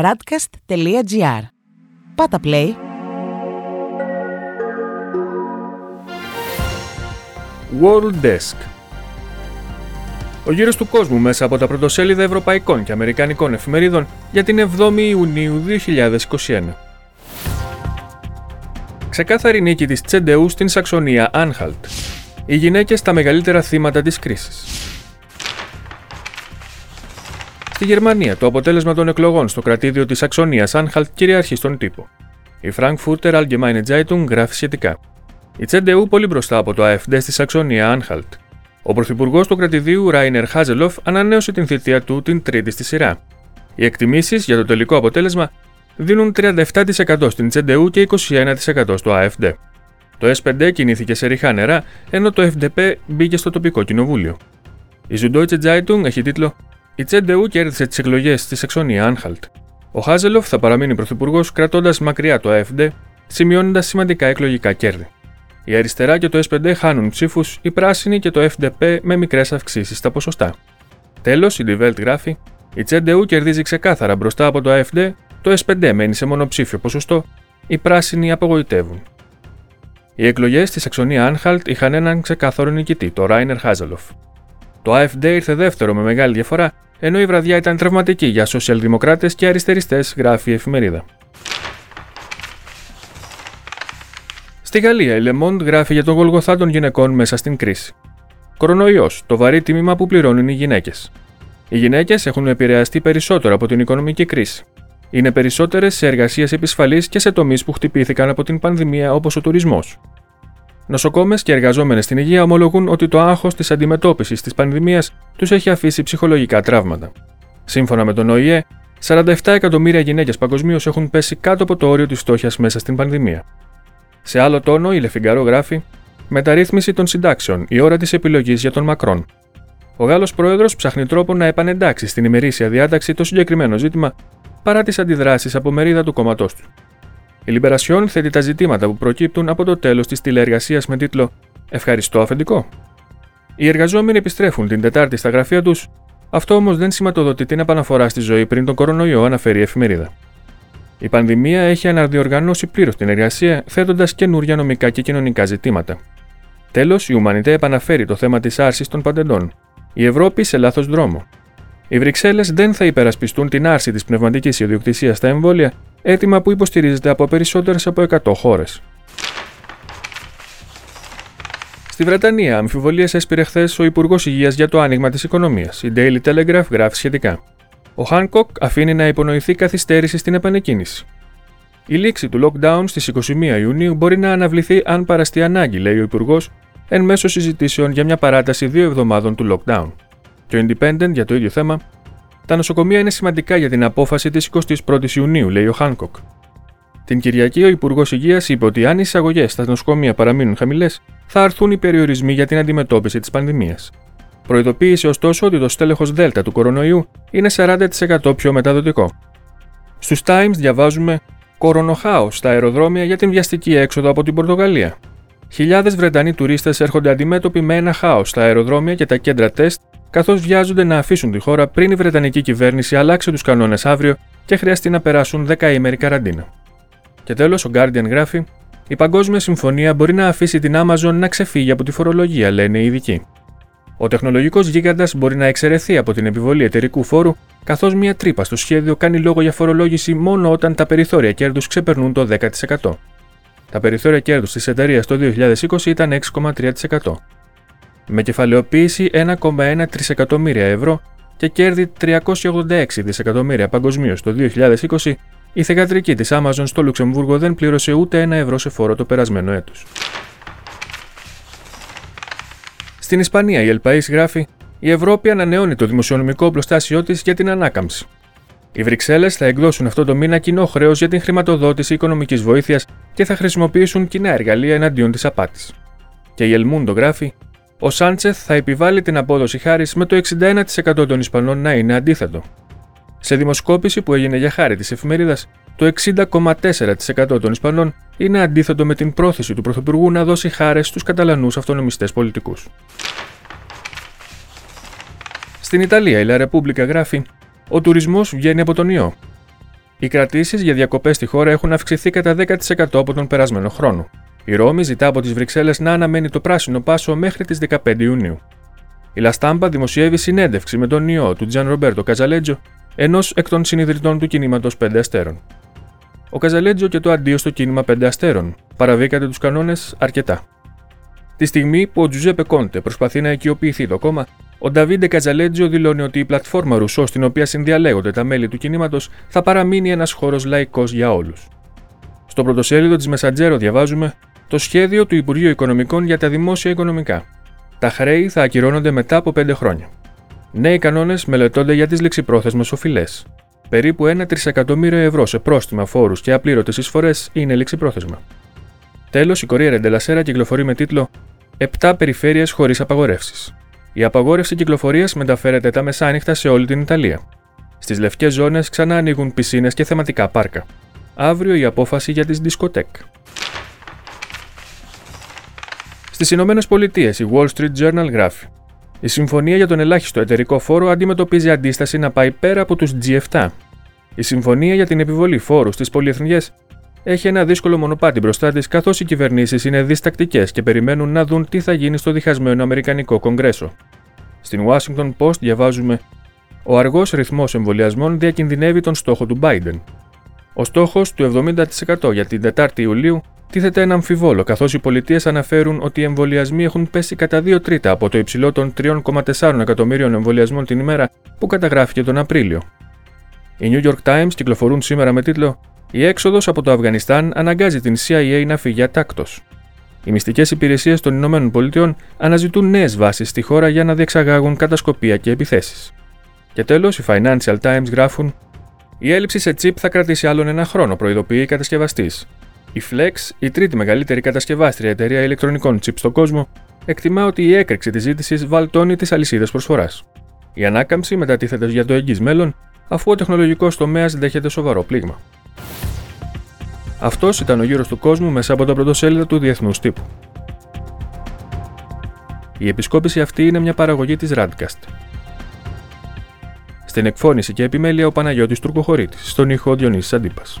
radcast.gr. Πάτα play. World Desk Ο γύρος του κόσμου μέσα από τα πρωτοσέλιδα ευρωπαϊκών και αμερικανικών εφημερίδων για την 7η Ιουνίου 2021. Ξεκάθαρη νίκη της Τσεντεού στην Σαξονία Άνχαλτ. Οι γυναίκες τα μεγαλύτερα θύματα της κρίσης. Στη Γερμανία, το αποτέλεσμα των εκλογών στο κρατήδιο της Αξονίας Άνχαλτ κυριαρχεί στον τύπο. Η Frankfurter Allgemeine Zeitung γράφει σχετικά. Η Τσεντεού πολύ μπροστά από το AfD στη Σαξονία Άνχαλτ. Ο πρωθυπουργός του κρατηδίου Ράινερ Χάζελοφ ανανέωσε την θητεία του την τρίτη στη σειρά. Οι εκτιμήσεις για το τελικό αποτέλεσμα δίνουν 37% στην Τσεντεού και 21% στο AfD. Το S5 κινήθηκε σε ριχά νερά, ενώ το FDP μπήκε στο τοπικό κοινοβούλιο. Η Süddeutsche Zeitung έχει τίτλο η Τσέντεου κέρδισε τις εκλογές στη Σαξονία Άνχαλτ. Ο Χάζελοφ θα παραμείνει πρωθυπουργός κρατώντας μακριά το AFD, σημειώνοντας σημαντικά εκλογικά κέρδη. Η αριστερά και το S5 χάνουν ψήφους, η πράσινη και το FDP με μικρές αυξήσεις στα ποσοστά. Τέλος, η Die Welt γράφει: Η Τσέντεου κερδίζει ξεκάθαρα μπροστά από το AFD, το S5 μένει σε μονοψήφιο ποσοστό, οι πράσινοι απογοητεύουν. Οι εκλογές στη Σαξονία Άνχαλτ είχαν έναν ξεκάθαρο νικητή, το Ράινερ Χάζελοφ. Το AFD ήρθε δεύτερο με μεγάλη διαφορά, ενώ η βραδιά ήταν τραυματική για σοσιαλδημοκράτες και αριστεριστές, γράφει η εφημερίδα. Στη Γαλλία, η Le Monde γράφει για τον γολγοθά των γυναικών μέσα στην κρίση. Κορονοϊός, το βαρύ τίμημα που πληρώνουν οι γυναίκες. Οι γυναίκες έχουν επηρεαστεί περισσότερο από την οικονομική κρίση. Είναι περισσότερες σε εργασίες επισφαλής και σε τομείς που χτυπήθηκαν από την πανδημία όπως ο τουρισμός. Νοσοκόμες και εργαζόμενες στην υγεία ομολογούν ότι το άγχος της αντιμετώπισης της πανδημίας τους έχει αφήσει ψυχολογικά τραύματα. Σύμφωνα με τον ΟΗΕ, 47 εκατομμύρια γυναίκες παγκοσμίως έχουν πέσει κάτω από το όριο της φτώχειας μέσα στην πανδημία. Σε άλλο τόνο, η Λεφιγκαρό γράφει: Μεταρρύθμιση των συντάξεων, η ώρα της επιλογής για τον Μακρόν. Ο Γάλλος Πρόεδρος ψάχνει τρόπο να επανεντάξει στην ημερήσια διάταξη το συγκεκριμένο ζήτημα παρά τις αντιδράσεις από μερίδα του κόμματός του. Η Λιμπερασιόν θέτει τα ζητήματα που προκύπτουν από το τέλος της τηλεεργασίας με τίτλο Ευχαριστώ αφεντικό. Οι εργαζόμενοι επιστρέφουν την Τετάρτη στα γραφεία τους, αυτό όμως δεν σηματοδοτεί την επαναφορά στη ζωή πριν τον κορονοϊό, αναφέρει η εφημερίδα. Η πανδημία έχει αναδιοργανώσει πλήρως την εργασία, θέτοντας καινούργια νομικά και κοινωνικά ζητήματα. Τέλος, η Ουμανιτέ επαναφέρει το θέμα της άρσης των παντεντών. Η Ευρώπη σε λάθος δρόμο. Οι Βρυξέλλες δεν θα υπερασπιστούν την άρση της πνευματικής ιδιοκτησίας στα εμβόλια, έτοιμα που υποστηρίζεται από περισσότερες από 100 χώρες. Στη Βρετανία, αμφιβολίες έσπηρε χθες ο Υπουργός Υγείας για το άνοιγμα της οικονομίας. Η Daily Telegraph γράφει σχετικά. Ο Χάνκοκ αφήνει να υπονοηθεί καθυστέρηση στην επανεκκίνηση. Η λήξη του lockdown στις 21 Ιουνίου μπορεί να αναβληθεί αν παραστεί ανάγκη, λέει ο Υπουργός, εν μέσω συζητήσεων για μια παράταση δύο εβδομάδων του lockdown. Και ο Independent για το ίδιο θέμα τα νοσοκομεία είναι σημαντικά για την απόφαση της 21η Ιουνίου, λέει ο Χάνκοκ. Την Κυριακή, ο Υπουργός Υγείας είπε ότι αν οι εισαγωγές στα νοσοκομεία παραμείνουν χαμηλές, θα αρθούν οι περιορισμοί για την αντιμετώπιση της πανδημίας. Προειδοποίησε ωστόσο ότι το στέλεχος Δέλτα του κορονοϊού είναι 40% πιο μεταδοτικό. Στους Times διαβάζουμε κορονοχάος στα αεροδρόμια για την βιαστική έξοδο από την Πορτογαλία. Χιλιάδες Βρετανοί τουρίστες έρχονται αντιμέτωποι με ένα χάος στα αεροδρόμια και τα κέντρα τεστ καθώς βιάζονται να αφήσουν τη χώρα πριν η Βρετανική κυβέρνηση αλλάξει τους κανόνες αύριο και χρειαστεί να περάσουν δεκαήμερη καραντίνα. Και τέλος, ο Guardian γράφει: Η Παγκόσμια Συμφωνία μπορεί να αφήσει την Amazon να ξεφύγει από τη φορολογία, λένε οι ειδικοί. Ο τεχνολογικός γίγαντας μπορεί να εξαιρεθεί από την επιβολή εταιρικού φόρου, καθώς μια τρύπα στο σχέδιο κάνει λόγο για φορολόγηση μόνο όταν τα περιθώρια κέρδους ξεπερνούν το 10%. Τα περιθώρια κέρδους της εταιρείας το 2020 ήταν 6,3% με κεφαλαιοποίηση 1,1 τρισεκατομμύρια ευρώ και κέρδη 386 δισεκατομμύρια παγκοσμίως το 2020, η θεγατρική της Amazon στο Λουξεμβούργο δεν πλήρωσε ούτε ένα ευρώ σε φόρο το περασμένο έτος. Στην Ισπανία, η Ελπαΐς γράφει «Η Ευρώπη ανανεώνει το δημοσιονομικό οπλοστάσιό της για την ανάκαμψη. Οι Βρυξέλλες θα εκδώσουν αυτό το μήνα κοινό χρέος για την χρηματοδότηση οικονομικής βοήθειας και θα χρησιμοποιήσουν κοινά εργαλεία εναντίον της απάτης. Και η Ελμούντο γράφει: ο Σάντσεθ θα επιβάλλει την απόδοση χάρη με το 61% των Ισπανών να είναι αντίθετο. Σε δημοσκόπηση που έγινε για χάρη της εφημερίδας, το 60,4% των Ισπανών είναι αντίθετο με την πρόθεση του Πρωθυπουργού να δώσει χάρες στους Καταλανούς αυτονομιστές πολιτικούς. Στην Ιταλία, η Λα Ρεπούμπλικα γράφει: Ο τουρισμός βγαίνει από τον ιό. Οι κρατήσεις για διακοπές στη χώρα έχουν αυξηθεί κατά 10% από τον περασμένο χρόνο. Η Ρώμη ζητά από τις Βρυξέλλες να αναμένει το πράσινο πάσο μέχρι τις 15 Ιουνίου. Η Λαστάμπα δημοσιεύει συνέντευξη με τον ιό του Τζαν Ρομπέρτο Καζαλέτζο, ενός εκ των συνειδητών του κινήματος 5 Αστέρων. Ο Καζαλέτζο και το αντίο στο κίνημα 5 Αστέρων παραβήκατε τους κανόνες αρκετά. Τη στιγμή που ο Τζουζέπε Κόντε προσπαθεί να οικειοποιηθεί το κόμμα, ο Νταβίντε Καζαλέτζο δηλώνει ότι η πλατφόρμα Ρουσό στην οποία συνδιαλέγονται τα μέλη του κινήματος θα παραμείνει ένας χώρος λαϊκός για όλους. Στο πρωτοσέλιδο της Μεσαντζέρο διαβάζουμε το σχέδιο του Υπουργείου Οικονομικών για τα δημόσια οικονομικά. Τα χρέη θα ακυρώνονται μετά από 5 χρόνια. Νέοι κανόνες μελετώνται για τις ληξιπρόθεσμες οφειλές. Περίπου 1 τρισεκατομμύριο ευρώ σε πρόστιμα, φόρους και απλήρωτες εισφορές είναι ληξιπρόθεσμα. Τέλος, η Κορία Ρεντελασέρα κυκλοφορεί με τίτλο 7 περιφέρειες χωρίς απαγορεύσεις. Η απαγόρευση κυκλοφορίας μεταφέρεται τα μεσάνυχτα σε όλη την Ιταλία. Στις λευκές ζώνες ξανά ανοίγουν πισίνες και θεματικά πάρκα. Αύριο η απόφαση για τις δισκοτέκ. Στις Ηνωμένες Πολιτείες, η Wall Street Journal γράφει: Η συμφωνία για τον ελάχιστο εταιρικό φόρο αντιμετωπίζει αντίσταση να πάει πέρα από τους G7. Η συμφωνία για την επιβολή φόρου στις πολυεθνικές έχει ένα δύσκολο μονοπάτι μπροστά της, καθώς οι κυβερνήσεις είναι διστακτικές και περιμένουν να δουν τι θα γίνει στο διχασμένο Αμερικανικό Κογκρέσο. Στην Washington Post διαβάζουμε: Ο αργός ρυθμός εμβολιασμών διακινδυνεύει τον στόχο του Biden. Ο στόχος του 70% για την 4η Ιουλίου τίθεται ένα αμφιβόλο, καθώς οι πολιτείες αναφέρουν ότι οι εμβολιασμοί έχουν πέσει κατά 2 τρίτα από το υψηλό των 3,4 εκατομμύριων εμβολιασμών την ημέρα που καταγράφηκε τον Απρίλιο. Οι New York Times κυκλοφορούν σήμερα με τίτλο Η έξοδος από το Αφγανιστάν αναγκάζει την CIA να φύγει ατάκτος. Οι μυστικές υπηρεσίες των Ηνωμένων Πολιτειών αναζητούν νέες βάσεις στη χώρα για να διεξαγάγουν κατασκοπία και επιθέσεις. Και τέλος, οι Financial Times γράφουν η έλλειψη σε τσίπ θα κρατήσει άλλον ένα χρόνο, προειδοποιεί η κατασκευαστής. Η Flex, η τρίτη μεγαλύτερη κατασκευάστρια εταιρεία ηλεκτρονικών τσίπ στον κόσμο, εκτιμά ότι η έκρηξη της ζήτησης βαλτώνει τις αλυσίδες προσφοράς. Η ανάκαμψη μετατίθεται για το εγγύς μέλλον, αφού ο τεχνολογικός τομέας δέχεται σοβαρό πλήγμα. Αυτός ήταν ο γύρος του κόσμου μέσα από τα πρωτοσέλιδα του Διεθνούς Τύπου. Η επισκόπηση αυτή είναι μια παραγωγή της Radcast. Στην εκφώνηση και επιμέλεια ο Παναγιώτης Τουρκοχωρήτης, στον ήχο Διονύσης Αντίπας.